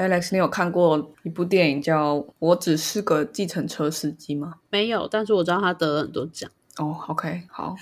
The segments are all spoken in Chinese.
Alex，你有看过一部电影叫《我只是个计程车司机》吗？没有，但是我知道他得了很多奖。哦，OK，好，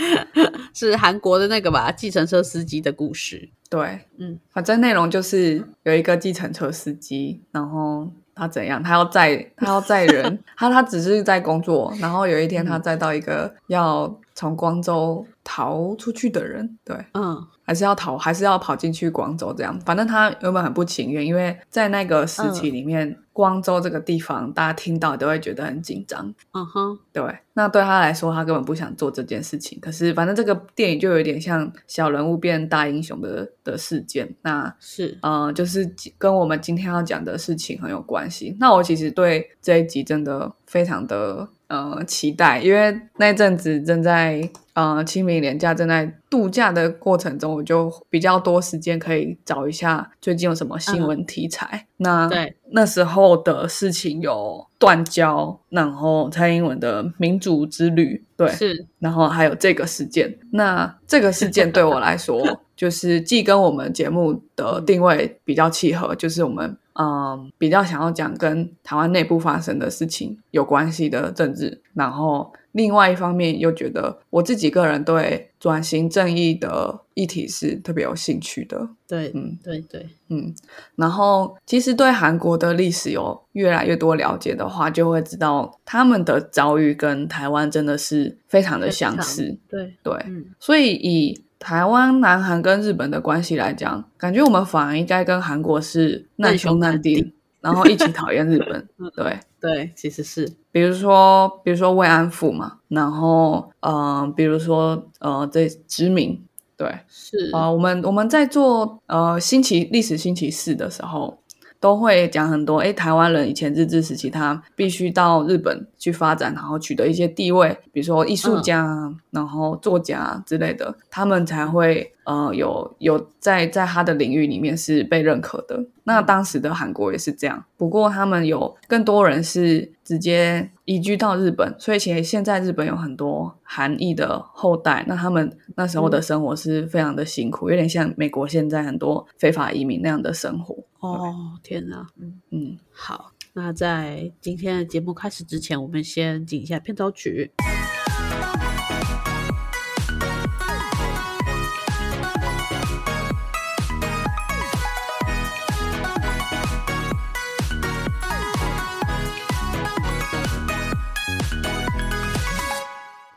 是韩国的那个吧？计程车司机的故事。对，嗯，反正内容就是有一个计程车司机，然后他怎样，他要载他要载人，他他只是在工作，然后有一天他载到一个要从光州逃出去的人，对，嗯还是要逃，还是要跑进去光州这样。反正他原本很不情愿，因为在那个时期里面，光州这个地方大家听到都会觉得很紧张。嗯哼，对，那对他来说，他根本不想做这件事情。可是，反正这个电影就有点像小人物变大英雄的的事件。那是呃，就是跟我们今天要讲的事情很有关系。那我其实对这一集真的非常的呃期待，因为那阵子正在呃清明连假正在度假的过程中，我就比较多时间可以找一下最近有什么新闻题材。那对那时候的事情有断交，然后蔡英文的民主之旅，对，是，然后还有这个事件。那这个事件对我来说，就是既跟我们节目的定位比较契合，就是我们嗯比较想要讲跟台湾内部发生的事情有关系的政治，然后另外一方面又觉得我自己个人对转型正义的议题是特别有兴趣的。对，嗯对对，嗯，然后其实对韩国的历史有越来越多了解的话，就会知道他们的遭遇跟台湾真的是非常的相似。对，对，嗯，所以以台湾、南韩跟日本的关系来讲，感觉我们反而应该跟韩国是难兄难弟然后一起讨厌日本。对，对，其实是，比如说，比如说慰安妇嘛，然后呃，比如说呃，这殖民，对，是，呃，我们我们在做呃星期历史星期四的时候，都会讲很多。诶，台湾人以前日治时期，他必须到日本去发展，然后取得一些地位，比如说艺术家啊，然后作家啊之类的，他们才会呃有有在在他的领域里面是被认可的。那当时的韩国也是这样，不过他们有更多人是直接移居到日本，所以其实现在日本有很多韩裔的后代，那他们那时候的生活是非常的辛苦，有点像美国现在很多非法移民那样的生活。哦，天哪，嗯，嗯，好，那在今天的节目开始之前，我们先进一下片头曲。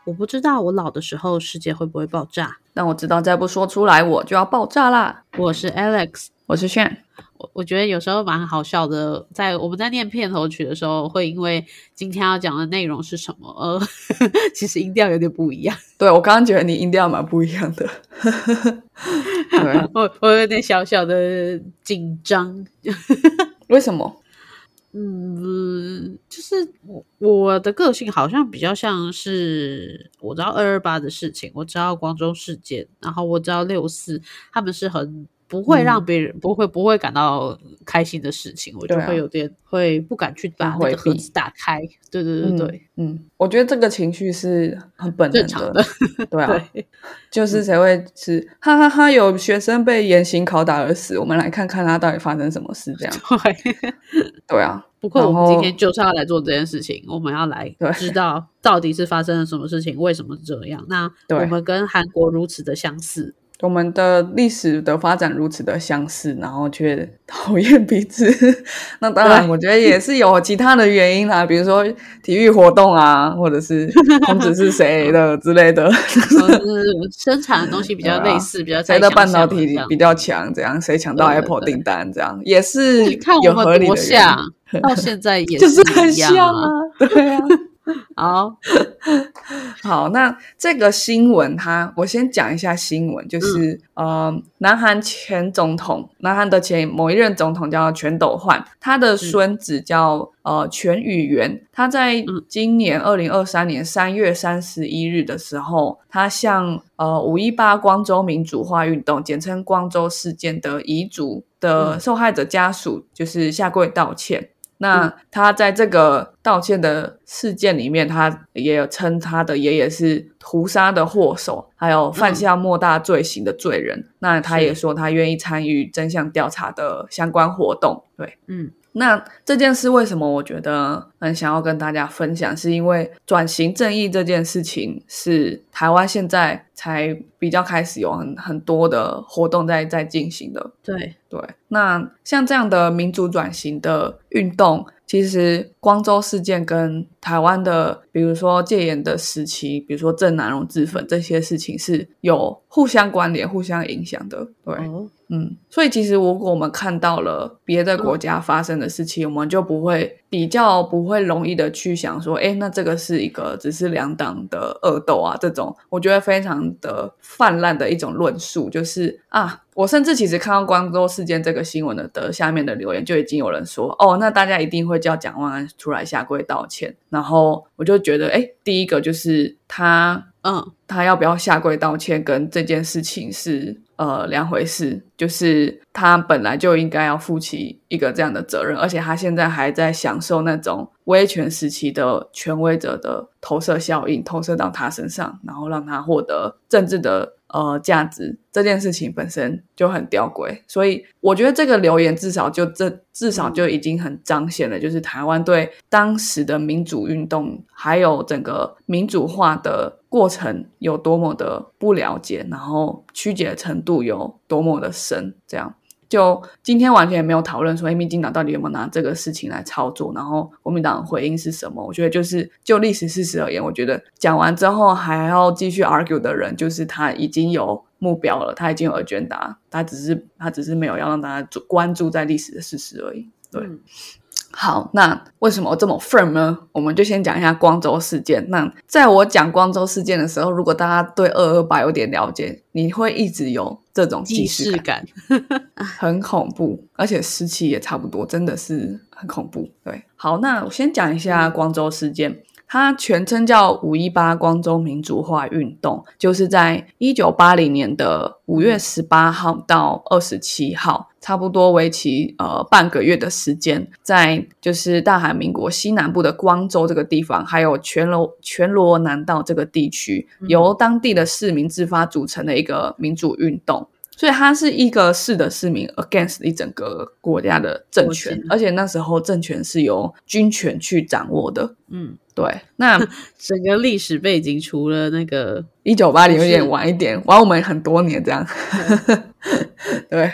我不知道我老的时候世界会不会爆炸。但我知道再不说出来我就要爆炸啦。我是 Alex，我是炫，我我觉得有时候蛮好笑的，在我们在念片头曲的时候，会因为今天要讲的内容是什么，呃，其实音调有点不一样，对我刚刚觉得你音调蛮不一样的。对，我我有点小小的紧张。为什么？嗯，就是我我的个性好像比较像是我知道二二八的事情，我知道光州事件，然后我知道六四，他们是很不会让别人、不会不会感到开心的事情，我就会有点会不敢去把那个盒子打开。对对对对，嗯，嗯，我觉得这个情绪是很本能正常的。对啊，对，就是谁会是哈哈哈，有学生被严刑拷打而死，我们来看看他到底发生什么事，这样。对。对啊，不过我们今天就是要来做这件事情，我们要来知道到底是发生了什么事情，为什么这样？那我们跟韩国如此的相似，我们的历史的发展如此的相似，然后却讨厌彼此。那当然，我觉得也是有其他的原因啦，比如说体育活动啊，或者是孔子是谁的之类的，就是生产的东西比较类似，比较谁的半导体比较强，怎样谁抢到 Apple 订单，这样也是你看有我们多合理的原因像，到现在也就是很像啊。，对啊。好，好，那这个新闻它，我先讲一下新闻，就是、呃，南韩前总统，南韩的前某一任总统叫全斗焕，他的孙子叫、呃全宇元，他在嗯。今年二零二三年三月三十一日的时候，他向呃五一八光州民主化运动，简称光州事件的遗族的嗯。受害者家属，就是下跪道歉。那嗯。他在这个道道歉的事件里面，他也有称他的爷爷是屠杀的祸首，还有犯下莫大罪行的罪人。那他也说他愿意参与真相调查的相关活动。对，嗯那这件事为什么我觉得很想要跟大家分享？是因为转型正义这件事情是台湾现在才比较开始有很很多的活动在在进行的。对，对，那像这样的民主转型的运动，其实光州事件跟台湾的，比如说戒严的时期，比如说郑南荣自焚这些事情是有互相关联、互相影响的。对，哦，嗯，所以其实如果我们看到了别的国家发生的事情，我们就不会比较不会容易的去想说，哎，那这个是一个只是两党的恶斗啊，这种。我觉得非常的泛滥的一种论述，就是啊，我甚至其实看到光州事件这个新闻的的下面的留言，就已经有人说，哦，那大家一定会叫蒋万安出来下跪道歉，然后我就觉得，哎，第一个就是他嗯，他要不要下跪道歉，跟这件事情是呃两回事。就是他本来就应该要负起一个这样的责任，而且他现在还在享受那种威权时期的权威者的投射效应，投射到他身上，然后让他获得政治的呃价值。这件事情本身就很吊诡，所以我觉得这个留言至少就这至少就已经很彰显了，就是台湾对当时的民主运动还有整个民主化的过程有多么的不了解，然后曲解程度有多么的深，这样。就今天完全也没有讨论说，哎，民进党到底有没有拿这个事情来操作，然后国民党回应是什么？我觉得就是就历史事实而言，我觉得讲完之后还要继续 argue 的人，就是他已经有目标了，他已经有 agenda，他只是他只是没有要让大家注关注在历史的事实而已。对，好，那为什么我这么 firm 呢？我们就先讲一下光州事件。那在我讲光州事件的时候，如果大家对二二八有点了解，你会一直有这种既视感，感，很恐怖，而且时期也差不多，真的是很恐怖。对，好，那我先讲一下光州事件。它全称叫五一八光州民主化运动，就是在一九八零年的五月十八号到二十七号，差不多为期呃半个月的时间，在就是大韩民国西南部的光州这个地方，还有全罗全罗南道这个地区，由当地的市民自发组成的一个民主运动。所以他是一个市的市民 against 一整个国家的政权而且那时候政权是由军权去掌握的。嗯，对，那 整个历史背景除了那个，一九八零有点晚一点，晚我们很多年这样。对，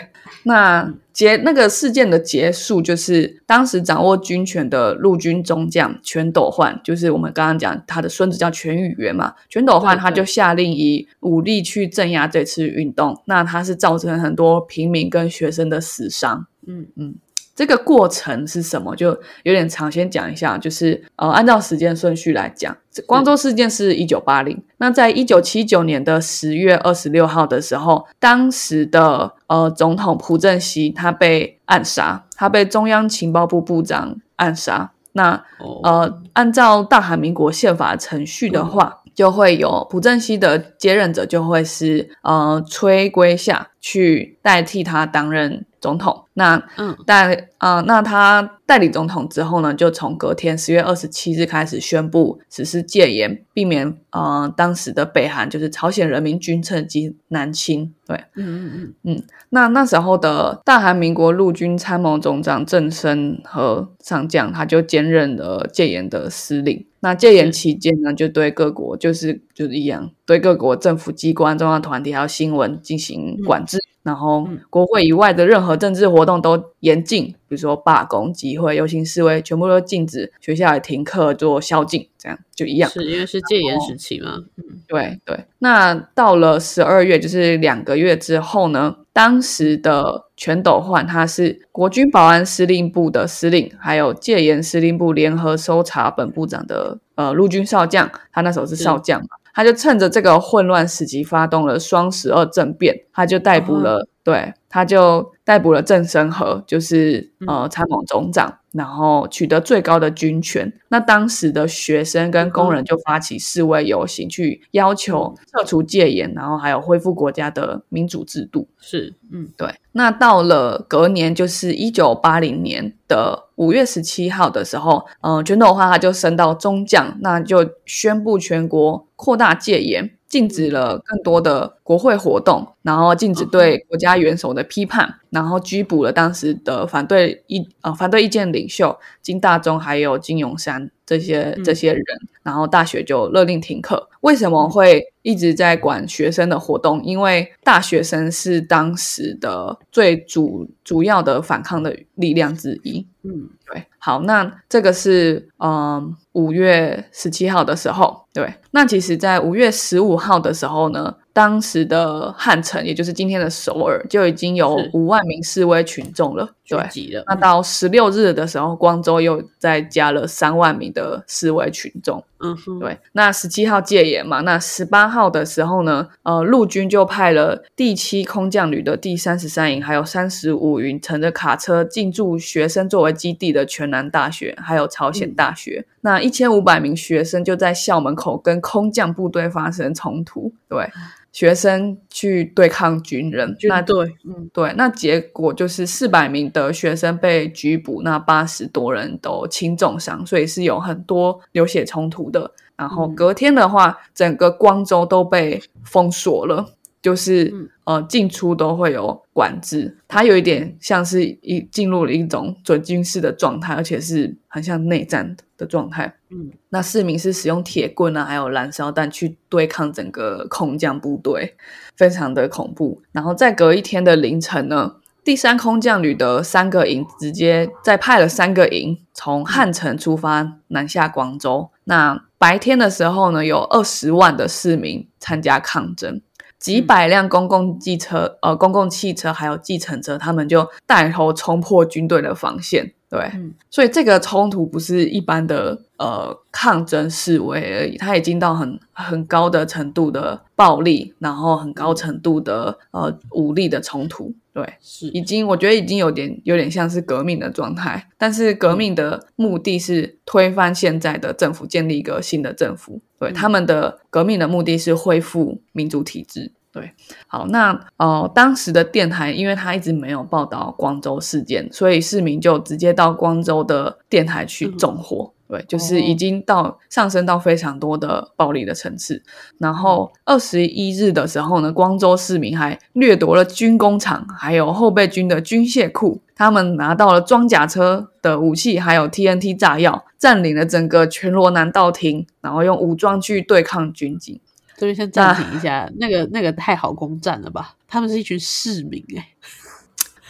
那结那个事件的结束，就是当时掌握军权的陆军中将全斗焕，就是我们刚刚讲他的孙子叫全宇元嘛，全斗焕他就下令以武力去镇压这次运动，那他是造成很多平民跟学生的死伤。嗯嗯这个过程是什么？就有点长，先讲一下。就是呃，按照时间顺序来讲，光州事件是一九八零。那在一九七九年的十月二十六号的时候，当时的呃总统朴正熙他被暗杀，他被中央情报部部长暗杀。那哦，呃，按照大韩民国宪法程序的话，就会有朴正熙的接任者就会是呃崔圭夏去代替他担任总统。那嗯代呃，那他代理总统之后呢，就从隔天十月二十七日开始宣布实施戒严，避免呃当时的北韩就是朝鲜人民军趁机南侵。对，嗯嗯嗯，那那时候的大韩民国陆军参谋总长郑生和上将，他就兼任了戒严的司令。那戒严期间呢，就对各国就是就是一样，对各国政府机关、重要团体还有新闻进行管制。然后嗯国会以外的任何政治活动都严禁，比如说罢工、集会、游行示威，全部都禁止，学校也停课做宵禁，这样就一样。是因为是戒严时期嘛？对对，那到了十二月，就是两个月之后呢，当时的全斗焕他是国军保安司令部的司令，还有戒严司令部联合搜查本部长的呃陆军少将，他那时候是少将嘛。他就趁着这个混乱时机发动了双十二政变，他就逮捕了对，他就逮捕了郑生和，就是呃参谋总长，然后取得最高的军权。那当时的学生跟工人就发起示威游行，去要求撤除戒严，然后还有恢复国家的民主制度。是，嗯，对。那到了隔年，就是一九八零年的五月十七号的时候，嗯，全斗焕他就升到中将，那就宣布全国扩大戒严。禁止了更多的国会活动，然后禁止对国家元首的批判，然后拘捕了当时的反对意呃反对意见领袖金大中还有金永山这些这些人，然后大学就勒令停课。为什么会一直在管学生的活动？因为大学生是当时的最主主要的反抗的力量之一。嗯，对。好，那这个是嗯。五月十七号的时候，对，那其实，在五月十五号的时候呢。当时的汉城，也就是今天的首尔，就已经有五万名示威群众了。对，那到十六日的时候，光州又再加了三万名的示威群众。嗯哼，对。那十七号戒严嘛，那十八号的时候呢，呃，陆军就派了第七空降旅的第三十三营，还有三十五营，乘着卡车进驻学生作为基地的全南大学，还有朝鲜大学。那一千五百名学生就在校门口跟空降部队发生冲突。对。学生去对抗军人，那对，嗯，对，那结果就是四百名的学生被拘捕，那八十多人都轻重伤，所以是有很多流血冲突的。然后隔天的话，整个光州都被封锁了。就是呃进出都会有管制，它有一点像是一进入了一种准军事的状态，而且是很像内战的状态。嗯，那市民是使用铁棍啊，还有燃烧弹去对抗整个空降部队，非常的恐怖。然后再隔一天的凌晨呢，第三空降旅的三个营直接再派了三个营从汉城出发南下广州。那白天的时候呢，有二十万的市民参加抗争。几百辆公共汽车、呃，公共汽车还有计程车，他们就带头冲破军队的防线。对，所以这个冲突不是一般的呃抗争示威而已，它已经到很很高的程度的暴力，然后很高程度的呃武力的冲突。对，是已经我觉得已经有点有点像是革命的状态，但是革命的目的是推翻现在的政府，建立一个新的政府。对，他们的革命的目的是恢复民主体制。对，好，那呃，当时的电台，因为他一直没有报道光州事件，所以市民就直接到光州的电台去纵火。对，就是已经到上升到非常多的暴力的层次。然后二十一日的时候呢，光州市民还掠夺了军工厂，还有后备军的军械库，他们拿到了装甲车的武器，还有 TNT 炸药，占领了整个全罗南道厅，然后用武装去对抗军警。这边先暂停一下，那个那个太好攻占了吧？他们是一群市民哎，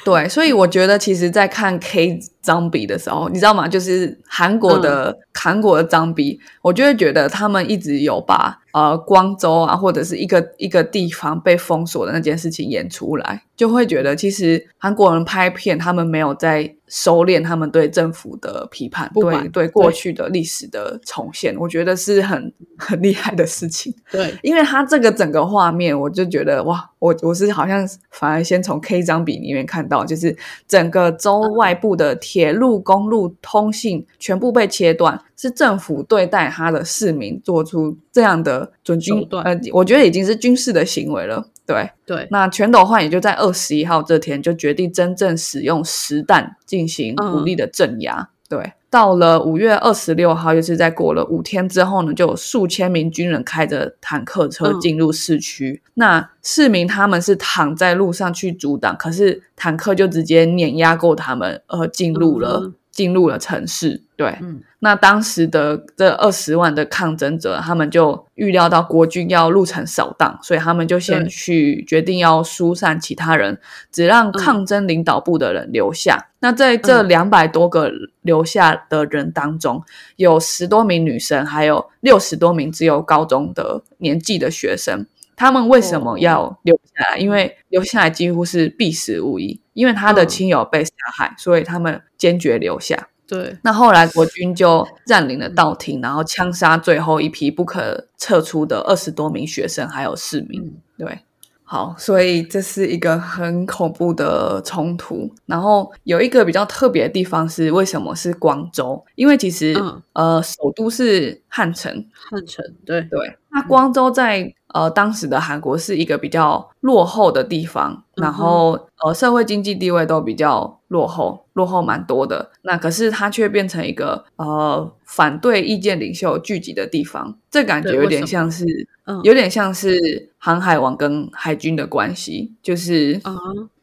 对，所以我觉得其实，在看 K 张比的时候，你知道吗？就是韩国的韩国的张比，我就会觉得他们一直有把呃光州啊，或者是一个一个地方被封锁的那件事情演出来，就会觉得其实韩国人拍片，他们没有在。收敛他们对政府的批判，对对过去的历史的重现，我觉得是很 很厉害的事情。对，因为他这个整个画面，我就觉得哇，我我是好像反而先从 K 张比里面看到，就是整个州外部的铁路、公路通信全部被切断，是政府对待他的市民做出这样的准军呃，我觉得已经是军事的行为了。对对，那全斗焕也就在二十一号这天就决定真正使用实弹进行武力的镇压。对，到了五月二十六号，就是在过了五天之后呢，就有数千名军人开着坦克车进入市区。那市民他们是躺在路上去阻挡，可是坦克就直接碾压过他们，呃，进入了。进入了城市，对，嗯那当时的这二十万的抗争者，他们就预料到国军要入城扫荡，所以他们就先去决定要疏散其他人，只让抗争领导部的人留下。那在这两百多个留下的人当中，有十多名女生，还有六十多名只有高中的年纪的学生。他们为什么要留下来？因为留下来几乎是必死无疑。因为他的亲友被杀害，所以他们坚决留下。对，那后来国军就占领了道厅，然后枪杀最后一批不可撤出的二十多名学生还有市民。对，好，所以这是一个很恐怖的冲突。然后有一个比较特别的地方是，为什么是广州？因为其实、嗯呃，首都是汉城，汉城对，对，那光州在呃当时的韩国是一个比较落后的地方，然后呃社会经济地位都比较落后，落后蛮多的。那可是它却变成一个呃反对意见领袖聚集的地方，这感觉有点像是嗯。有点像是航海王跟海军的关系，就是啊，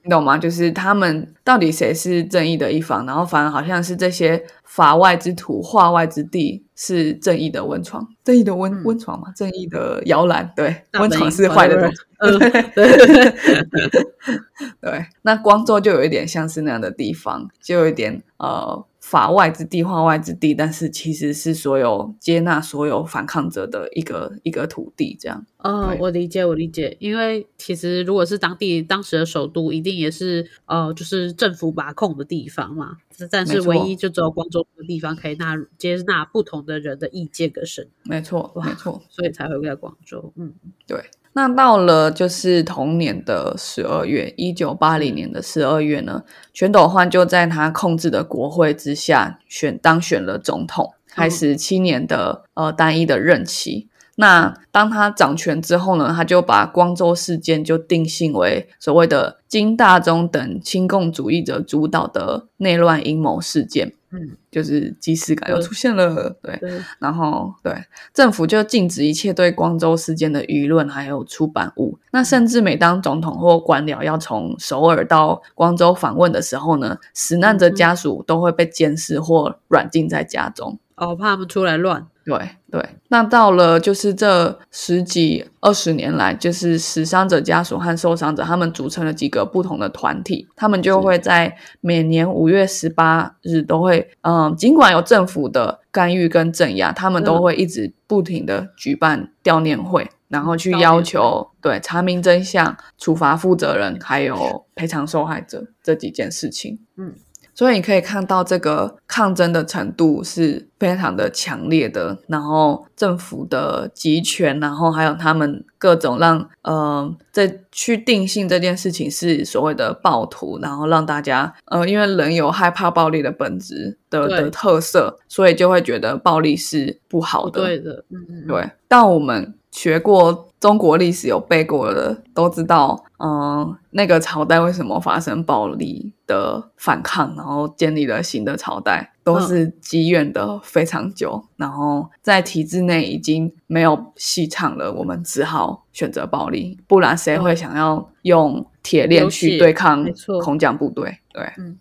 你懂吗？就是他们到底谁是正义的一方，然后反而好像是这些法外之徒、化外之地是正义的温床，正义的温、嗯温床嘛，正义的摇篮。对，温床是坏的东西。对，那光州就有一点像是那样的地方，就有一点呃法外之地、化外之地，但是其实是所有接纳所有反抗者的一个一个土地，这样。嗯对，我理解，我理解，因为其实如果是当地当时的首都，一定也是呃，就是政府把控的地方嘛。但是唯一就只有光州这个地方可以纳入接纳不同的人的意见跟声，没错，没错。所以才会在广州。嗯，对，那到了就是同年的十二月，一九八零年的十二月呢，全斗焕就在他控制的国会之下选当选了总统，开始七年的、呃单一的任期。那当他掌权之后呢，他就把光州事件就定性为所谓的金大中等亲共主义者主导的内乱阴谋事件。嗯，就是即视感又出现了，对，对，然后对政府就禁止一切对光州事件的舆论还有出版物。那甚至每当总统或官僚要从首尔到光州访问的时候呢，死难者家属都会被监视或软禁在家中。哦，怕他们出来乱。对对，那到了就是这十几二十年来，就是死伤者家属和受伤者，他们组成了几个不同的团体，他们就会在每年五月十八日都会，嗯，尽管有政府的干预跟镇压，他们都会一直不停的举办悼念会，然后去要求对查明真相、处罚负责人，还有赔偿受害者这几件事情。嗯。所以你可以看到这个抗争的程度是非常的强烈的，然后政府的集权，然后还有他们各种让呃在去定性这件事情是所谓的暴徒，然后让大家呃因为人有害怕暴力的本质的的特色，所以就会觉得暴力是不好的。对的，嗯嗯，嗯，对，但我们学过中国历史有背过的，都知道，嗯、那个朝代为什么发生暴力的反抗，然后建立了新的朝代，都是积怨的非常久，然后在体制内已经没有戏唱了，我们只好选择暴力，不然谁会想要用铁链去血对抗空降部队？对，嗯，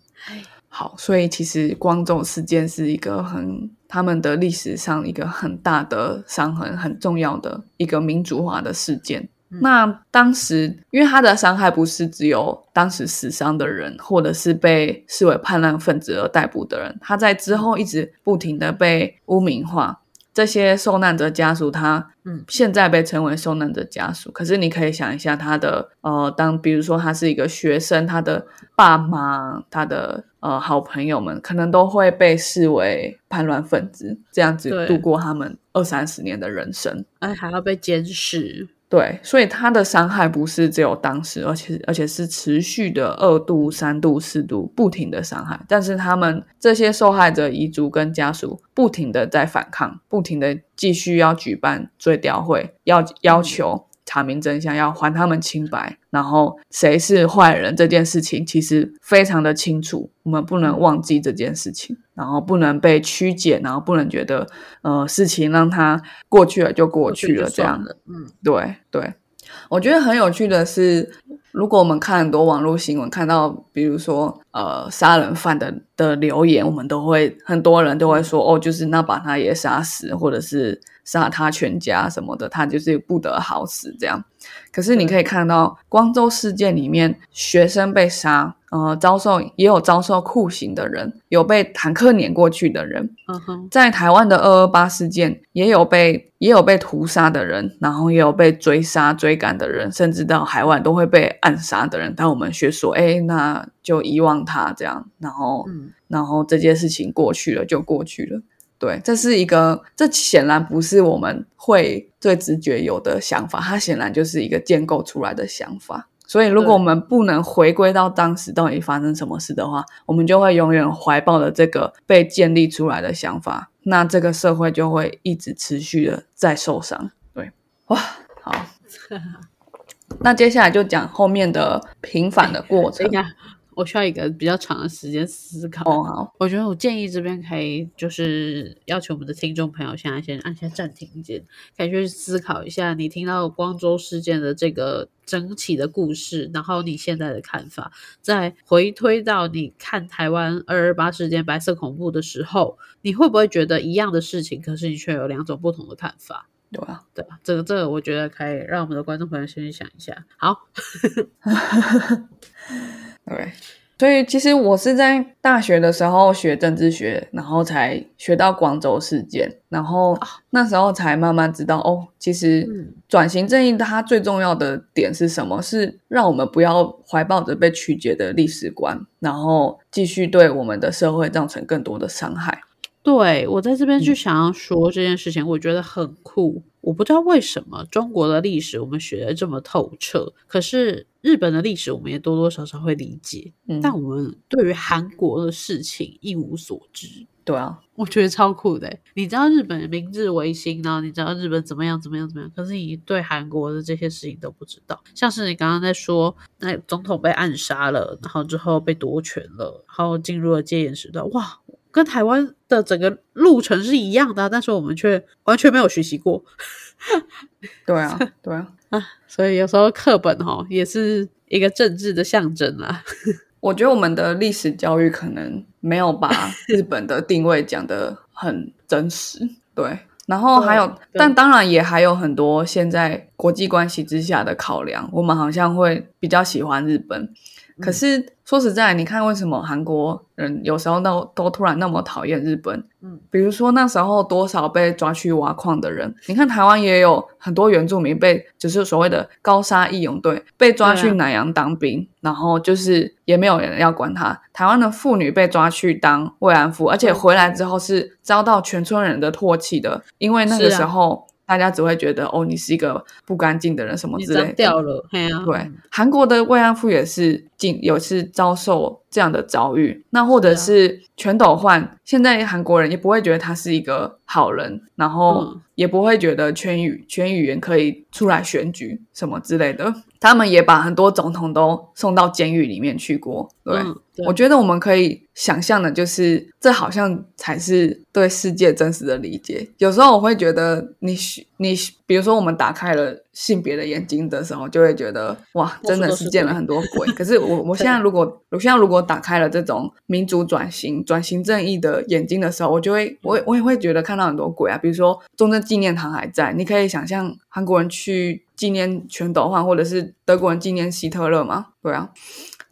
好，所以其实光州事件是一个很他们的历史上一个很大的伤痕，很重要的一个民主化的事件。嗯那当时，因为他的伤害不是只有当时死伤的人，或者是被视为叛乱分子而逮捕的人，他在之后一直不停的被污名化。这些受难者家属，他嗯现在被称为受难者家属。可是你可以想一下，他的呃，当比如说他是一个学生，他的爸妈、他的呃好朋友们，可能都会被视为叛乱分子，这样子度过他们二三十年的人生。哎，还要被监视，对，所以他的伤害不是只有当时，而且而且是持续的二度、三度、四度不停的伤害。但是他们这些受害者遗族跟家属不停的在反抗，不停的继续要举办追悼会，要要求查明真相，要还他们清白。然后谁是坏人这件事情其实非常的清楚，我们不能忘记这件事情，然后不能被曲解，然后不能觉得呃事情让它过去了就过去了这样的。嗯，对对，我觉得很有趣的是，如果我们看很多网络新闻，看到比如说呃杀人犯的的留言，我们都会很多人都会说哦，就是那把他也杀死，或者是杀他全家什么的，他就是不得好死这样。可是你可以看到光州事件里面，学生被杀，呃，遭受也有遭受酷刑的人，有被坦克碾过去的人，嗯哼，在台湾的二二八事件，也有被也有被屠杀的人，然后也有被追杀追赶的人，甚至到海外都会被暗杀的人。但我们学说，哎，那就遗忘他这样，然后嗯，然后这件事情过去了就过去了。对，这是一个，这显然不是我们会最直觉有的想法，它显然就是一个建构出来的想法。所以，如果我们不能回归到当时到底发生什么事的话，我们就会永远怀抱着这个被建立出来的想法，那这个社会就会一直持续的在受伤。对，哇，好，那接下来就讲后面的平反的过程。我需要一个比较长的时间思考。哦，好，我觉得我建议这边可以就是要求我们的听众朋友现在先按下暂停键，可以去思考一下你听到光州事件的这个整体的故事，然后你现在的看法，再回推到你看台湾二二八事件白色恐怖的时候，你会不会觉得一样的事情，可是你却有两种不同的看法？对啊，对吧？这个这个，我觉得可以让我们的观众朋友先去想一下。好。对，所以其实我是在大学的时候学政治学，然后才学到广州事件，然后那时候才慢慢知道哦，其实转型正义它最重要的点是什么？是让我们不要怀抱着被曲解的历史观，然后继续对我们的社会造成更多的伤害。对我在这边就想要说这件事情，我觉得很酷。我不知道为什么中国的历史我们学的这么透彻，可是日本的历史我们也多多少少会理解，但我们对于韩国的事情一无所知。对啊，我觉得超酷的。你知道日本明治维新，然后你知道日本怎么样怎么样怎么样，可是你对韩国的这些事情都不知道。像是你刚刚在说，那总统被暗杀了，然后之后被夺权了，然后进入了戒严时段，哇！跟台湾的整个路程是一样的，但是我们却完全没有学习过。对啊，对啊，啊，所以有时候课本哈也是一个政治的象征啊。我觉得我们的历史教育可能没有把 日本的定位讲得很真实。对，然后还有，但当然也还有很多现在国际关系之下的考量，我们好像会比较喜欢日本。可是说实在，你看为什么韩国人有时候都都突然那么讨厌日本？嗯，比如说那时候多少被抓去挖矿的人，你看台湾也有很多原住民被，就是所谓的高沙义勇队被抓去南洋当兵，然后就是也没有人要管他。台湾的妇女被抓去当慰安妇，而且回来之后是遭到全村人的唾弃的，因为那个时候。大家只会觉得哦，你是一个不干净的人，什么之类。掉了，对，韩国的慰安妇也是经有次遭受这样的遭遇，那或者是全斗焕，现在韩国人也不会觉得他是一个好人，然后也不会觉得全语全语言可以出来选举什么之类的。他们也把很多总统都送到监狱里面去过。对，我觉得我们可以想象的，就是这好像才是对世界真实的理解。有时候我会觉得，你你比如说，我们打开了性别的眼睛的时候，就会觉得哇，真的是见了很多鬼。可是我我现在如果我现在如果打开了这种民主转型、转型正义的眼睛的时候，我就会我我也会觉得看到很多鬼啊。比如说中正纪念堂还在，你可以想象韩国人去。纪念全斗焕，或者是德国人纪念希特勒嘛？对啊，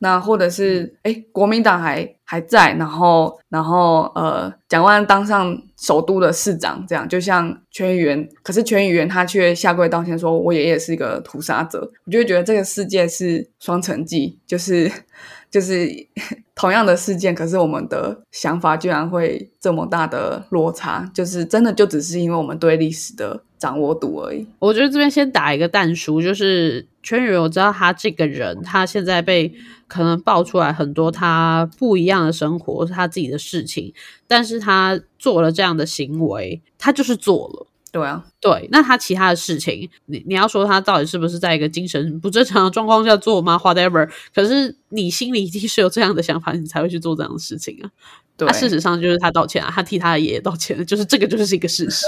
那或者是哎，国民党还还在，然后然后呃，蒋万当上首都的市长，这样就像全宇元，可是全宇元他却下跪道歉，说我爷爷是一个屠杀者。我就觉得这个世界是双城记，就是 就是 同样的事件，可是我们的想法居然会这么大的落差，就是真的就只是因为我们对历史的。掌握度而已。我觉得这边先打一个弹书，就是全宇，我知道他这个人，他现在被可能爆出来很多他不一样的生活，是他自己的事情，但是他做了这样的行为，他就是做了。对啊，对，那他其他的事情，你你要说他到底是不是在一个精神不正常的状况下做吗？Whatever，可是你心里一定是有这样的想法，你才会去做这样的事情啊。他事实上就是他道歉啊，他替他的爷爷道歉，就是这个就是一个事实。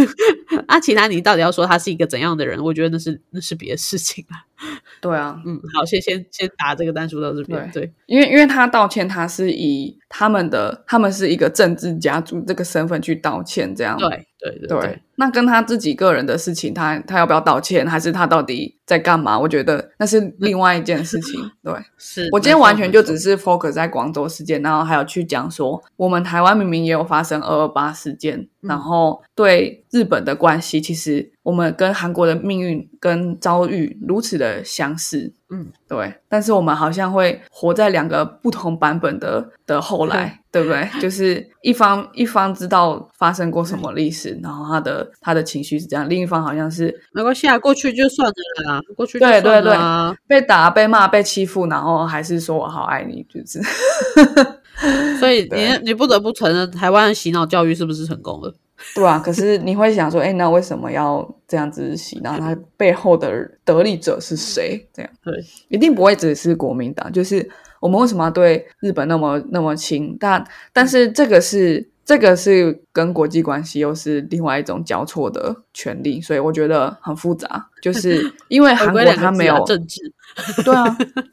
啊，其他你到底要说他是一个怎样的人？我觉得那是那是别的事情啊。对啊，嗯，好，先先先打这个单数到这边。对，因为因为他道歉，他是以他们的他们是一个政治家族这个身份去道歉，这样。对对对。那跟他自己个人的事情，他他要不要道歉，还是他到底？在干嘛，我觉得那是另外一件事情。对是我今天完全就只是是 focus 在广州事件，然后还有去讲说，我们台湾明明也有发生二二八事件，嗯然后对日本的关系，其实我们跟韩国的命运跟遭遇如此的相似。嗯，对，但是我们好像会活在两个不同版本的的后来，对不对？就是一方一方知道发生过什么历史，然后他的他的情绪是这样，另一方好像是没关系啊，过去就算了啦，过去就对算对了啊。被打、被骂、被欺负，然后还是说我好爱你，就是 所以你你不得不承认，台湾的洗脑教育是不是成功了？对啊。可是你会想说，哎，那为什么要这样子洗？然后他背后的得利者是谁？这样对，一定不会只是国民党，就是我们为什么要对日本那么那么亲？但但是这个是这个是跟国际关系又是另外一种交错的权利，所以我觉得很复杂。就是 因为韩国它没有啊政治，对啊，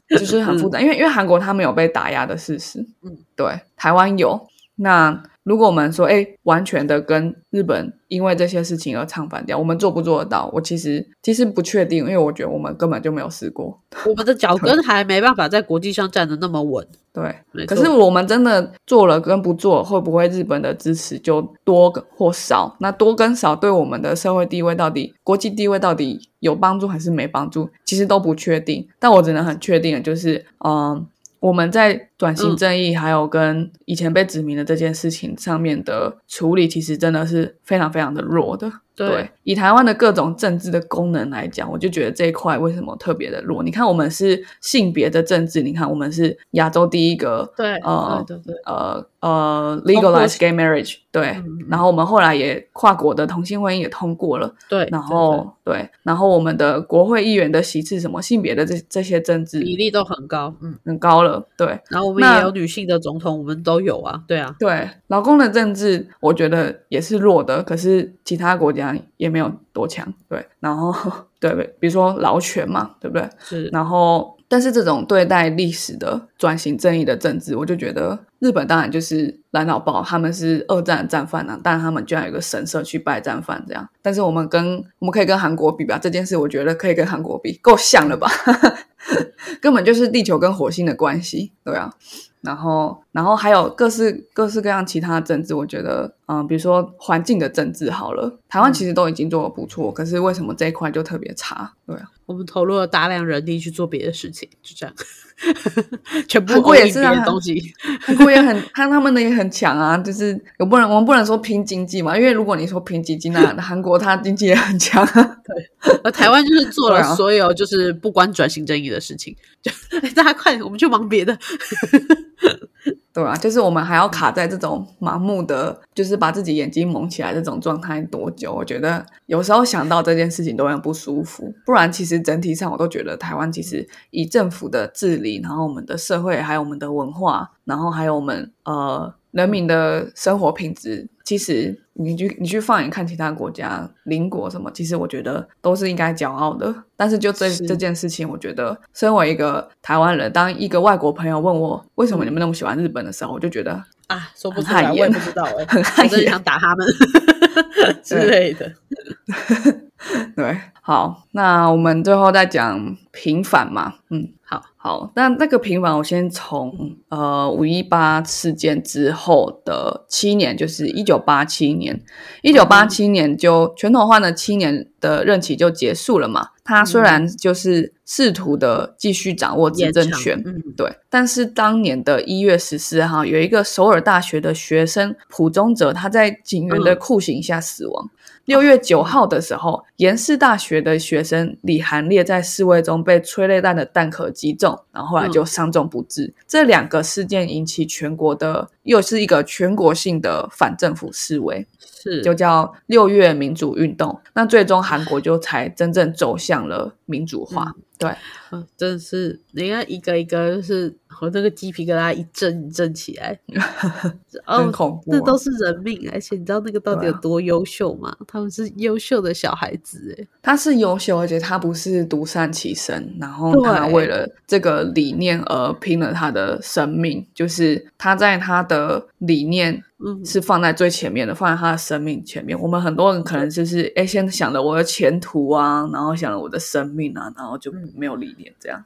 就是很复杂，因为因为韩国它没有被打压的事实，嗯，对，台湾有。那如果我们说，哎，完全的跟日本因为这些事情而唱反调，我们做不做得到？我其实其实不确定，因为我觉得我们根本就没有试过。我们的脚跟还没办法在国际上站得那么稳。对，可是我们真的做了跟不做，会不会日本的支持就多或少？那多跟少对我们的社会地位到底、国际地位到底有帮助还是没帮助？其实都不确定。但我只能很确定的就是，嗯，我们在转型正义还有跟以前被指名的这件事情上面的处理，其实真的是非常非常的弱的。对。以台湾的各种政治的功能来讲，我就觉得这一块为什么特别的弱？你看，我们是性别的政治，你看我们是亚洲第一个对，呃对对对，呃呃 legalize gay marriage，对，然后我们后来也跨国的同性婚姻也通过了，对，然后对。然后我们的国会议员的席次什么性别的这这些政治比例都很高，嗯，很高了，对。然后我们也有女性的总统，我们都有啊，对啊，对，劳工的政治我觉得也是弱的，可是其他国家也没有多强，对，然后对，比如说劳权嘛，对不对？是，然后，但是这种对待历史的转型正义的政治，我就觉得日本当然就是蓝老豹，他们是二战的战犯啊，但他们居然有个神社去拜战犯这样。但是我们跟我们可以跟韩国比吧，这件事我觉得可以跟韩国比，够像了吧？根本就是地球跟火星的关系，对啊。然后，然后还有各式各式各样其他的政治，我觉得，嗯，比如说环境的政治好了，台湾其实都已经做的不错，可是为什么这一块就特别差？对啊。我们投入了大量人力去做别的事情，就这样，全部韩国也是啊东西，韩国也很，他他们的也很强啊，就是我不能，我们不能说拼经济嘛，因为如果你说拼经济，那 韩国它经济也很强、啊。而台湾就是做了所有就是不关转型正义的事情，就 大家快点，我们去忙别的。对啊，就是我们还要卡在这种盲目的，就是把自己眼睛蒙起来这种状态多久？我觉得有时候想到这件事情都很不舒服。不然，其实整体上我都觉得台湾其实以政府的治理，然后我们的社会，还有我们的文化，然后还有我们呃人民的生活品质，其实你去你去放眼看其他国家邻国什么，其实我觉得都是应该骄傲的。但是就这是这件事情，我觉得身为一个台湾人，当一个外国朋友问我为什么你们那么喜欢日本的时候，我就觉得啊，说不出来，我也不知道哎、很汗我真的颜想打他们 之类的。对。好，那我们最后再讲平反嘛，嗯。好，好，那那个平反，我先从呃五一八事件之后的七年，就是一九八七年，一九八七年就全统换了七年的任期就结束了嘛。他虽然就是试图的继续掌握执政权，嗯，对，但是当年的一月十四号，有一个首尔大学的学生朴宗哲，他在警员的酷刑下死亡。六月九号的时候，延世大学的学生李韩烈在示威中被催泪弹的弹壳击中，然后后来就伤重不治。这两个事件引起全国的，又是一个全国性的反政府示威，是就叫六月民主运动。那最终韩国就才真正走向了民主化。对，嗯，真的是，你看一个一个，就是和那个鸡皮疙瘩一阵一阵起来。哦很，恐怖、那都是人命，而且你知道那个到底有多优秀吗？他们是优秀的小孩子，哎，他是优秀，而且他不是独善其身，然后对他为了这个理念而拼了他的生命，就是他在他的理念嗯是放在最前面的，放在他的生命前面。我们很多人可能就是哎，先想着我的前途啊，然后想着我的生命啊，然后就没有理念这样。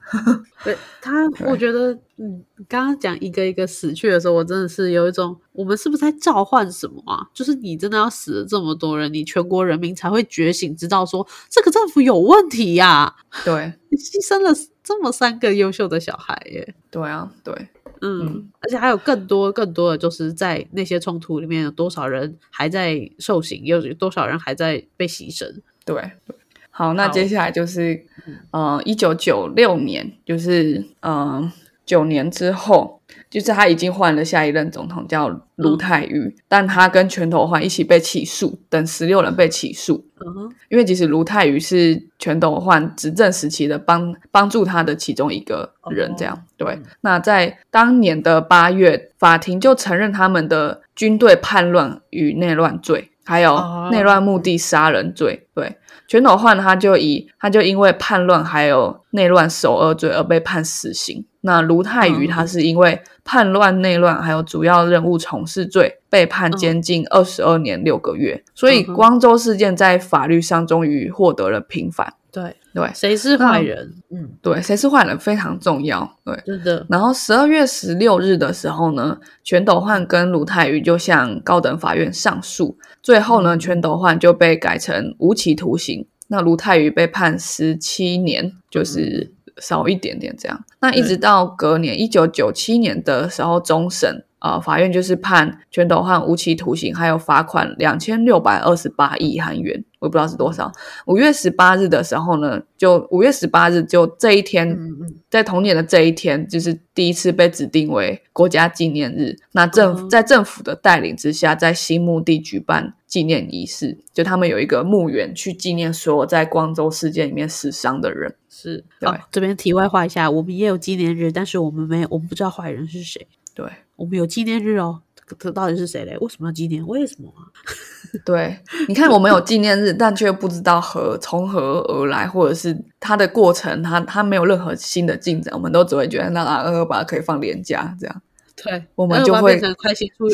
对他，我觉得，嗯，刚刚讲一个一个死去的时候，我真的是有一种，我们是不是在召唤什么啊？就是你真的要死了这么多人，你全国人民才会觉醒，知道说这个政府有问题呀、对你牺牲了这么三个优秀的小孩耶。对啊，对嗯，嗯而且还有更多更多的，就是在那些冲突里面，有多少人还在受刑，又有多少人还在被牺牲？对对。好，那接下来就是呃，一九九六年，就是呃九年之后，就是他已经换了下一任总统叫卢泰愚，但他跟全斗焕一起被起诉，等十六人被起诉。嗯哼，因为其实卢泰愚是全斗焕执政时期的帮帮助他的其中一个人，这样、哦对。那在当年的八月，法庭就承认他们的军队叛乱与内乱罪，还有哦内乱目的杀人罪。对，全斗焕他就以他就因为叛乱还有内乱首恶罪而被判死刑。那卢泰愚嗯他是因为叛乱、内乱还有主要任务从事罪被判监禁二十二年六个月。所以光州事件在法律上终于获得了平反。对，对谁是坏人？嗯，对，谁是坏人非常重要。对。真的，然后十二月十六日的时候呢，全斗焕跟卢泰愚就向高等法院上诉，最后呢，全斗焕就被改成无期徒刑，那卢泰愚被判十七年，就是少一点点这样。那一直到隔年一九九七年的时候，终审。呃，法院就是判全斗焕无期徒刑，还有罚款两千六百二十八亿韩元，我也不知道是多少。五月十八日的时候呢，就五月十八日就这一天，嗯嗯，在同年的这一天，就是第一次被指定为国家纪念日。那政府、嗯在政府的带领之下，在新墓地举办纪念仪式，就他们有一个墓园去纪念所有在光州事件里面死伤的人。是。对好，这边题外话一下，我们也有纪念日，但是我们没有，我们不知道坏人是谁。对我们有纪念日哦，这这到底是谁嘞？为什么要纪念？为什么啊？对，你看我们有纪念日，但却不知道何从何而来，或者是它的过程，它它没有任何新的进展，我们都只会觉得那啊二二八可以放年假这样。对，我们就会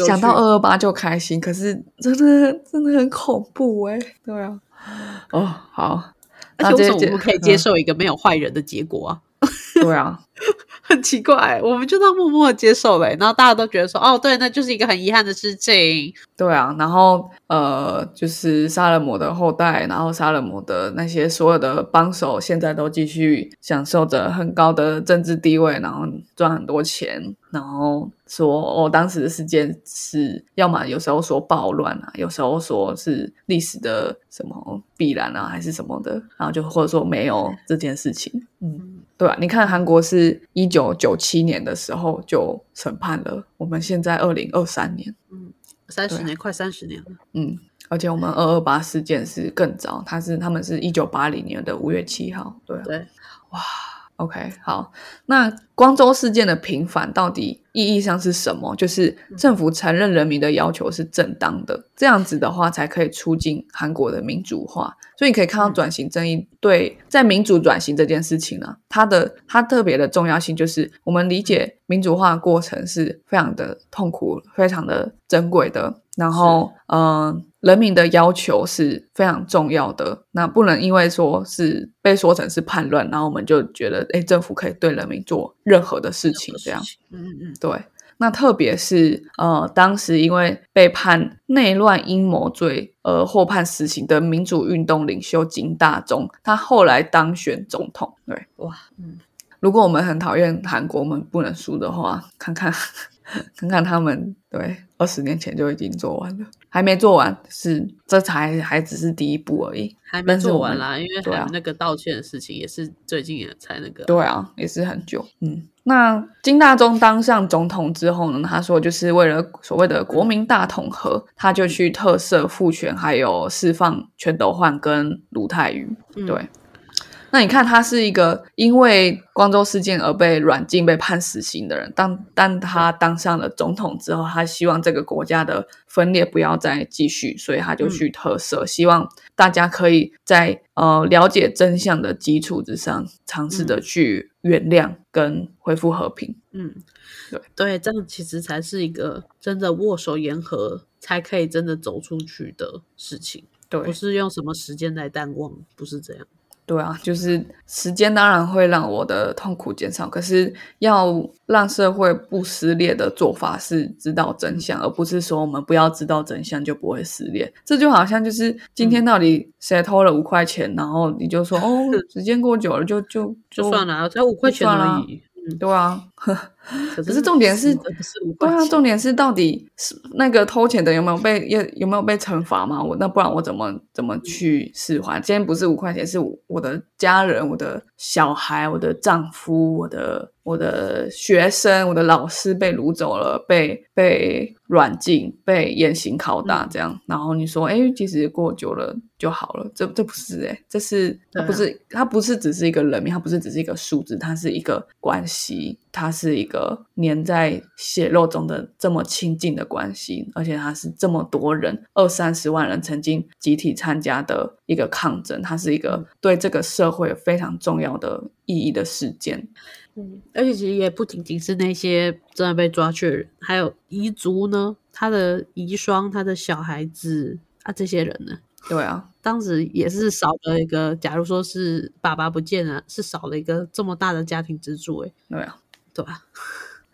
想到二二八就开心，可是真的真的很恐怖哎、对啊，哦好，而且为什么这我们可以接嗯受一个没有坏人的结果啊？对啊，很奇怪，我们就这样默默的接受了，然后大家都觉得说，哦，对，那就是一个很遗憾的事情。对啊，然后呃，就是杀人魔的后代，然后杀人魔的那些所有的帮手，现在都继续享受着很高的政治地位，然后赚很多钱，然后说哦，当时的事件是要么有时候说暴乱啊，有时候说是历史的什么必然啊，还是什么的，然后就或者说没有这件事情，嗯。对啊，你看韩国是一九九七年的时候就审判了，我们现在二零二三年，嗯三十年，快三十年了。嗯，而且我们二二八事件是更早，它是他们是一九八零年的五月七号，对啊。对，OK，好，那光州事件的平反到底意义上是什么？就是政府承认人民的要求是正当的，这样子的话才可以促进韩国的民主化。所以你可以看到转型正义对在民主转型这件事情呢、它的它特别的重要性就是我们理解民主化的过程是非常的痛苦、非常的珍贵的。然后，嗯、人民的要求是非常重要的。那不能因为说是被说成是叛乱，然后我们就觉得，哎，政府可以对人民做任何的事情，这样。嗯嗯嗯，对，那特别是呃，当时因为被判内乱阴谋罪而获判死刑的民主运动领袖金大中，他后来当选总统。对，哇，嗯，如果我们很讨厌韩国，我们不能输的话，看看看看他们，对，二十年前就已经做完了，还没做完，是这才还只是第一步而已。还没做完啦，因为还有那个道歉的事情也是最近也才那个。对啊，也是很久。嗯，那金大中当上总统之后呢，他说就是为了所谓的国民大统合，他就去特赦父权，还有释放全斗焕跟卢泰愚。嗯对。那你看，他是一个因为光州事件而被软禁、被判死刑的人。当但他当上了总统之后，他希望这个国家的分裂不要再继续，所以他就去特赦，希望大家可以在呃了解真相的基础之上，尝试着去原谅跟恢复和平。嗯，对对，这样其实才是一个真的握手言和，才可以真的走出去的事情，对，不是用什么时间来淡忘，不是这样。对啊，就是时间当然会让我的痛苦减少，可是要让社会不撕裂的做法是知道真相，而不是说我们不要知道真相就不会撕裂。这就好像就是今天到底谁偷了五块钱，然后你就说 哦，时间过久了就就就算了，才五块钱而已。对啊，可是重点是，对啊，重点是到底是那个偷钱的有没有被有有没有被惩罚嘛？我那不然我怎么怎么去释怀？今天不是五块钱，是我的家人、我的小孩、我的丈夫、我的我的学生、我的老师被掳走了，被被软禁、被严刑拷打这样。然后你说，哎，其实过久了就好了，这这不是哎，这是不是它不是只是一个人名，它不是只是一个数字，它是一个关系。它是一个粘在血肉中的这么亲近的关系，而且它是这么多人二三十万人曾经集体参加的一个抗争，它是一个对这个社会非常重要的意义的事件。嗯，而且其实也不仅仅是那些真的被抓去的人，还有彝族呢，他的遗孀、他的小孩子啊，这些人呢？对啊，当时也是少了一个，假如说是爸爸不见了，是少了一个这么大的家庭支柱，哎，对啊。对吧？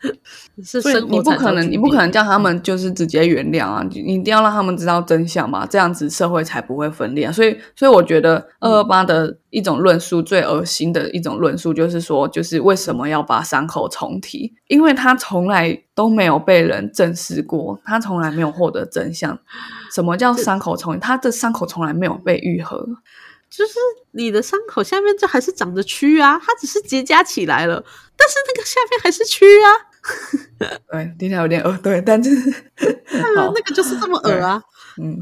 是所以你不可能，你不可能叫他们就是直接原谅啊！你一定要让他们知道真相嘛，这样子社会才不会分裂。所以，所以我觉得二二八的一种论述最恶心的一种论述，就是说，就是为什么要把伤口重提？因为他从来都没有被人正视过，他从来没有获得真相。什么叫伤口重？他的伤口从来没有被愈合。就是你的伤口下面这还是长着蛆啊，它只是结痂起来了，但是那个下面还是蛆啊。对，听起来有点恶，对，但是那个就是这么恶啊。嗯，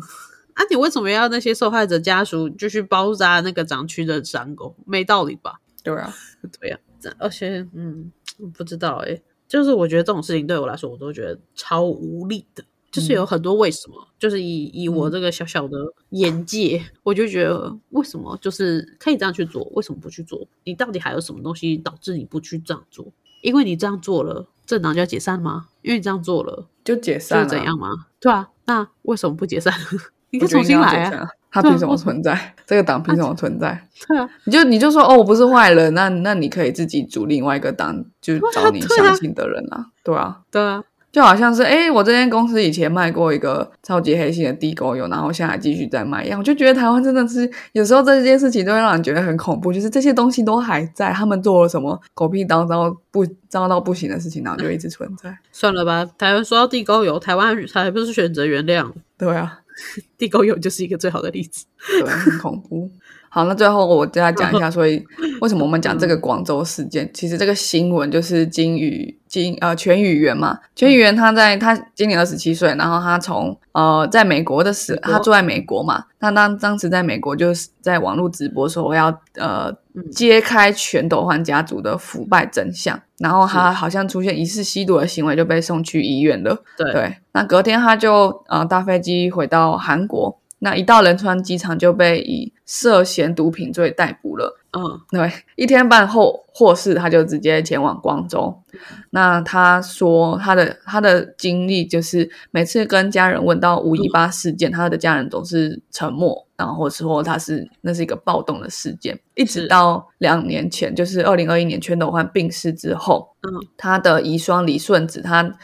啊，你为什么要那些受害者家属就去包扎那个长蛆的伤口？没道理吧？对啊，对啊，而且，嗯，不知道哎，就是我觉得这种事情对我来说，我都觉得超无力的。就是有很多为什么，就是以以我这个小小的眼界，我就觉得为什么就是可以这样去做，为什么不去做？你到底还有什么东西导致你不去这样做？因为你这样做了，政党就要解散吗？因为你这样做了就解散就怎样吗？对啊，那为什么不解散？你可以重新来啊！他凭什么存在？这个党 凭什么存在？对啊，你就你就说哦，我不是坏人，那那你可以自己组另外一个党，就找你相信的人啊，对啊，对啊。就好像是哎，我这间公司以前卖过一个超级黑心的地沟油，然后现在继续在卖一样。我就觉得台湾真的是有时候这件事情都会让人觉得很恐怖，就是这些东西都还在，他们做了什么狗屁叨叨不糟到不行的事情，然后就一直存在。算了吧，台湾说到地沟油，台湾还不是选择原谅？对啊，地沟油就是一个最好的例子，对，很恐怖。好，那最后我再来讲一下，所以为什么我们讲这个广州事件？其实这个新闻就是金宇金呃全宇元嘛，全宇元他在他今年二十七岁，然后他从呃在美国的时，他住在美国嘛，他当当时在美国就是在网络直播说要呃揭开全斗焕家族的腐败真相，然后他好像出现疑似吸毒的行为，就被送去医院了。对，那隔天他就呃搭飞机回到韩国。那一到仁川机场就被以涉嫌毒品罪逮捕了。嗯，对，一天半后获释，他就直接前往广州。那他说他的他的经历就是每次跟家人问到五一八事件，他的家人总是沉默，然后说他是那是一个暴动的事件。一直到两年前，就是二零二一年全斗焕病逝之后，嗯，他的遗孀李顺子，他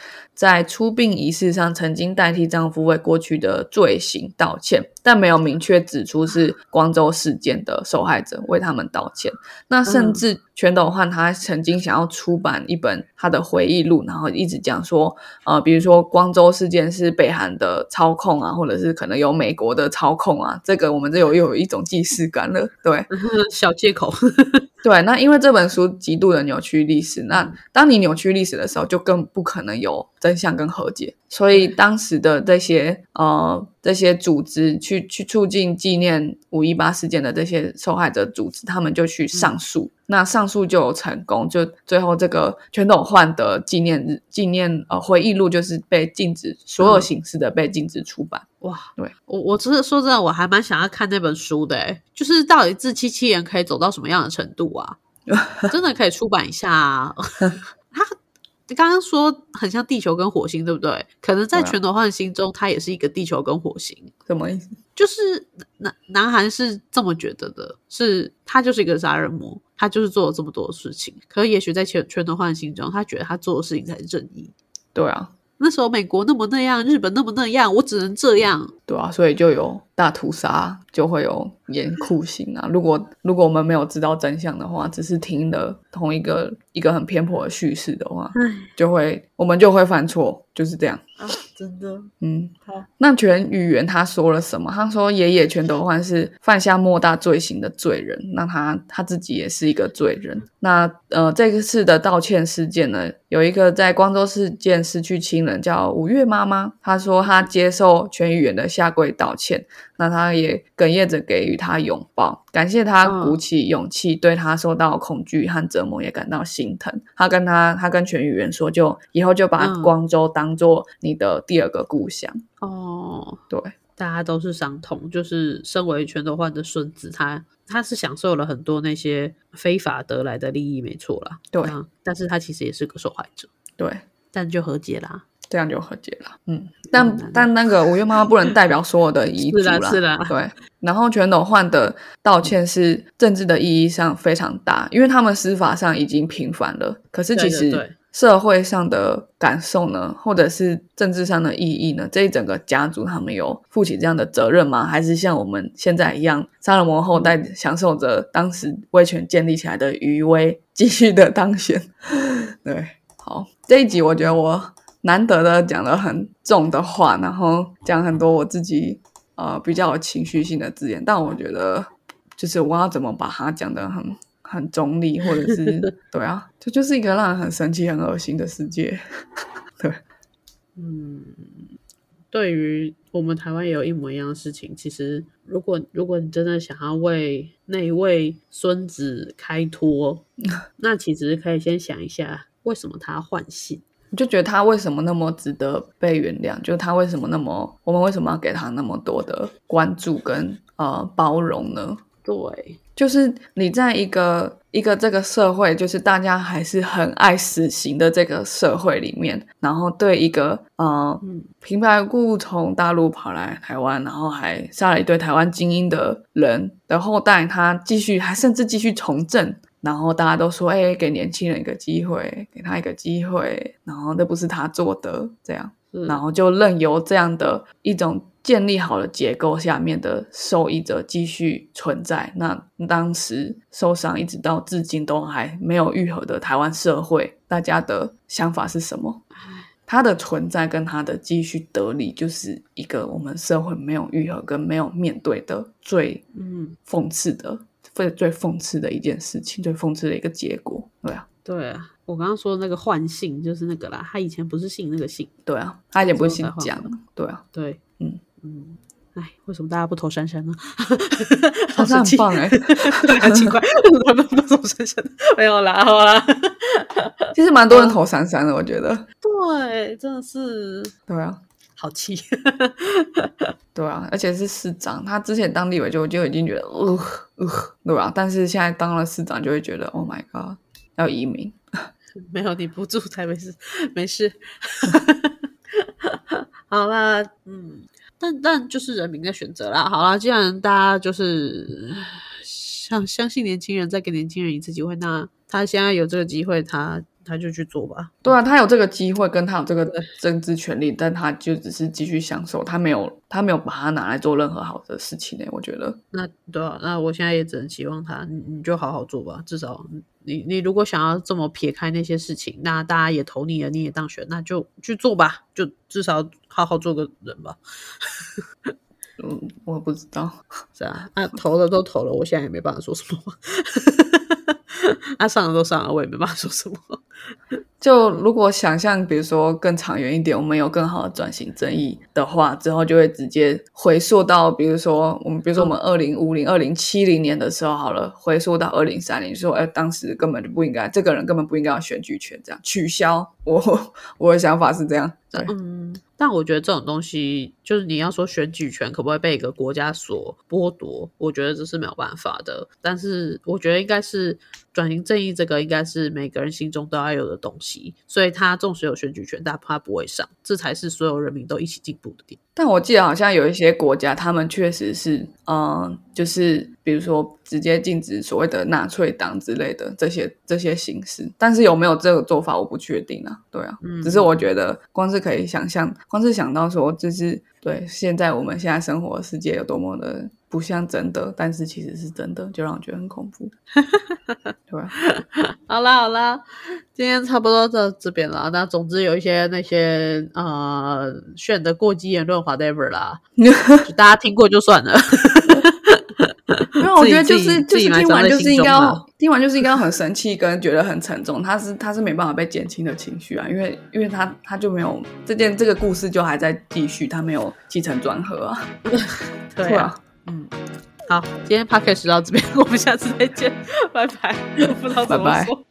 在出殡仪式上曾经代替丈夫为过去的罪行道歉，但没有明确指出是光州事件的受害者为他们道。歉，那甚至全斗焕他曾经想要出版一本他的回忆录，然后一直讲说，呃，比如说光州事件是北韩的操控啊，或者是可能有美国的操控啊，这个我们这有又有一种既视感了，对，小借口。对，那因为这本书极度的扭曲历史，那当你扭曲历史的时候，就更不可能有真相跟和解。所以当时的这些呃这些组织去去促进纪念五一八事件的这些受害者组织，他们就去上诉。那上诉就有成功，就最后这个全斗焕的纪念日纪念呃回忆录就是被禁止所有形式的被禁止出版。哇，对我我真的说真的，我还蛮想要看那本书的，就是到底自欺欺人可以走到什么样的程度啊？真的可以出版一下啊。他刚刚说很像地球跟火星，对不对？可能在全斗焕心中，他也是一个地球跟火星。什么意思？就是南南韩是这么觉得的，是他就是一个杀人魔，他就是做了这么多的事情。可是也许在全全斗焕心中，他觉得他做的事情才是正义。对啊，那时候美国那么那样，日本那么那样，我只能这样。对啊，所以就有大屠杀，就会有严酷刑啊。如果如果我们没有知道真相的话，只是听了同一个一个很偏颇的叙事的话，就会我们就会犯错，就是这样。啊，真的嗯好，那全语言他说了什么？他说爷爷全斗焕是犯下莫大罪行的罪人，那他他自己也是一个罪人。那呃，这个次的道歉事件呢，有一个在光州事件失去亲人叫五月妈妈，她说她接受全语言的下跪道歉，那他也哽咽着给予他拥抱，感谢他嗯鼓起勇气，对他受到恐惧和折磨也感到心疼。他跟他他跟全语言说就，以后就把嗯光州当做你的第二个故乡。哦，对，大家都是伤痛，就是身为全斗焕的孙子，他他是享受了很多那些非法得来的利益，没错啦。对啊但是他其实也是个受害者，对，但就和解啦。这样就和解了。嗯，但但那个五月妈妈不能代表所有的遗族是啦是的对，然后全斗焕的道歉是政治的意义上非常大，因为他们司法上已经平反了，可是其实社会上的感受呢，或者是政治上的意义呢，这一整个家族他们有负起这样的责任吗？还是像我们现在一样，杀人魔后代享受着当时威权建立起来的余威，继续的当选？对，好，这一集我觉得我难得的讲了很重的话，然后讲很多我自己呃比较有情绪性的字眼，但我觉得就是我要怎么把它讲的很很中立，或者是 对啊，这就是一个让人很生气、很恶心的世界。对，嗯，对于我们台湾也有一模一样的事情。其实，如果如果你真的想要为那一位孙子开脱，那其实可以先想一下，为什么他要换姓？我就觉得他为什么那么值得被原谅？就是他为什么那么，我们为什么要给他那么多的关注跟呃包容呢？对，就是你在一个一个这个社会，就是大家还是很爱死刑的这个社会里面，然后对一个呃嗯平白无故从大陆跑来台湾，然后还杀了一堆台湾精英的人的后代，他继续还甚至继续从政，然后大家都说，哎、给年轻人一个机会，给他一个机会，然后那不是他做的，这样。然后就任由这样的一种建立好的结构下面的受益者继续存在。那当时受伤一直到至今都还没有愈合的台湾社会，大家的想法是什么？他的存在跟他的继续得利，就是一个我们社会没有愈合跟没有面对的最嗯，讽刺的、最最讽刺的一件事情，最讽刺的一个结果。对啊，对啊。我刚刚说的那个换姓就是那个啦，他以前不是姓那个姓，对啊，他以前不是姓蒋，对啊，对，嗯嗯，哎，为什么大家不投珊珊呢？好像很棒哎、对，很奇怪，为什么不投珊珊？没有啦，好啦。其实蛮多人投珊珊的，我觉得。对，真的是对啊，好气。对啊，而且是市长，他之前当立委就就已经觉得呃呃，对吧、但是现在当了市长，就会觉得 Oh my God，要移民。没有你不住才没事，没事。好啦，嗯，但但就是人民的选择啦。好啦，既然大家就是相相信年轻人，再给年轻人一次机会，那他现在有这个机会，他他就去做吧。对啊，他有这个机会，跟他有这个政治权利，但他就只是继续享受，他没有他没有把它拿来做任何好的事情呢。我觉得，那对啊，那我现在也只能期望他，你你就好好做吧。至少你你如果想要这么撇开那些事情，那大家也投你了，你也当选，那就去做吧。就至少好好做个人吧。嗯，我不知道。是啊，啊投了都投了，我现在也没办法说什么。啊上了都上了，我也没办法说什么。就如果想象，比如说更长远一点，我们有更好的转型正义的话，之后就会直接回溯到，比如说我们，比如说我们二零五零、二零七零年的时候好了，回溯到二零三零，说，哎，当时根本就不应该，这个人根本不应该要选举权，这样取消。我我的想法是这样，对，嗯，但我觉得这种东西，就是你要说选举权可不可以被一个国家所剥夺，我觉得这是没有办法的。但是我觉得应该是转型正义这个应该是每个人心中都要有的东西，所以他纵使有选举权，但他不会上，这才是所有人民都一起进步的点。但我记得好像有一些国家，他们确实是，嗯，就是比如说直接禁止所谓的纳粹党之类的这些这些形式，但是有没有这个做法，我不确定啊。对啊，嗯只是我觉得光是可以想象，光是想到说，就是对现在我们现在生活的世界有多么的不像真的，但是其实是真的，就让我觉得很恐怖。对吧，好啦好啦，今天差不多到这边了。那总之有一些那些呃炫的过激言论 whatever 啦，大家听过就算了。因为我觉得就是就是听完就是应该要听完就是应该要很生气，跟觉得很沉重，他是他是没办法被减轻的情绪啊，因为因为他他就没有这件这个故事就还在继续，他没有起承转合啊，对啊，，嗯，好，今天 podcast 到这边，我们下次再见，拜拜。不知道怎么拜拜。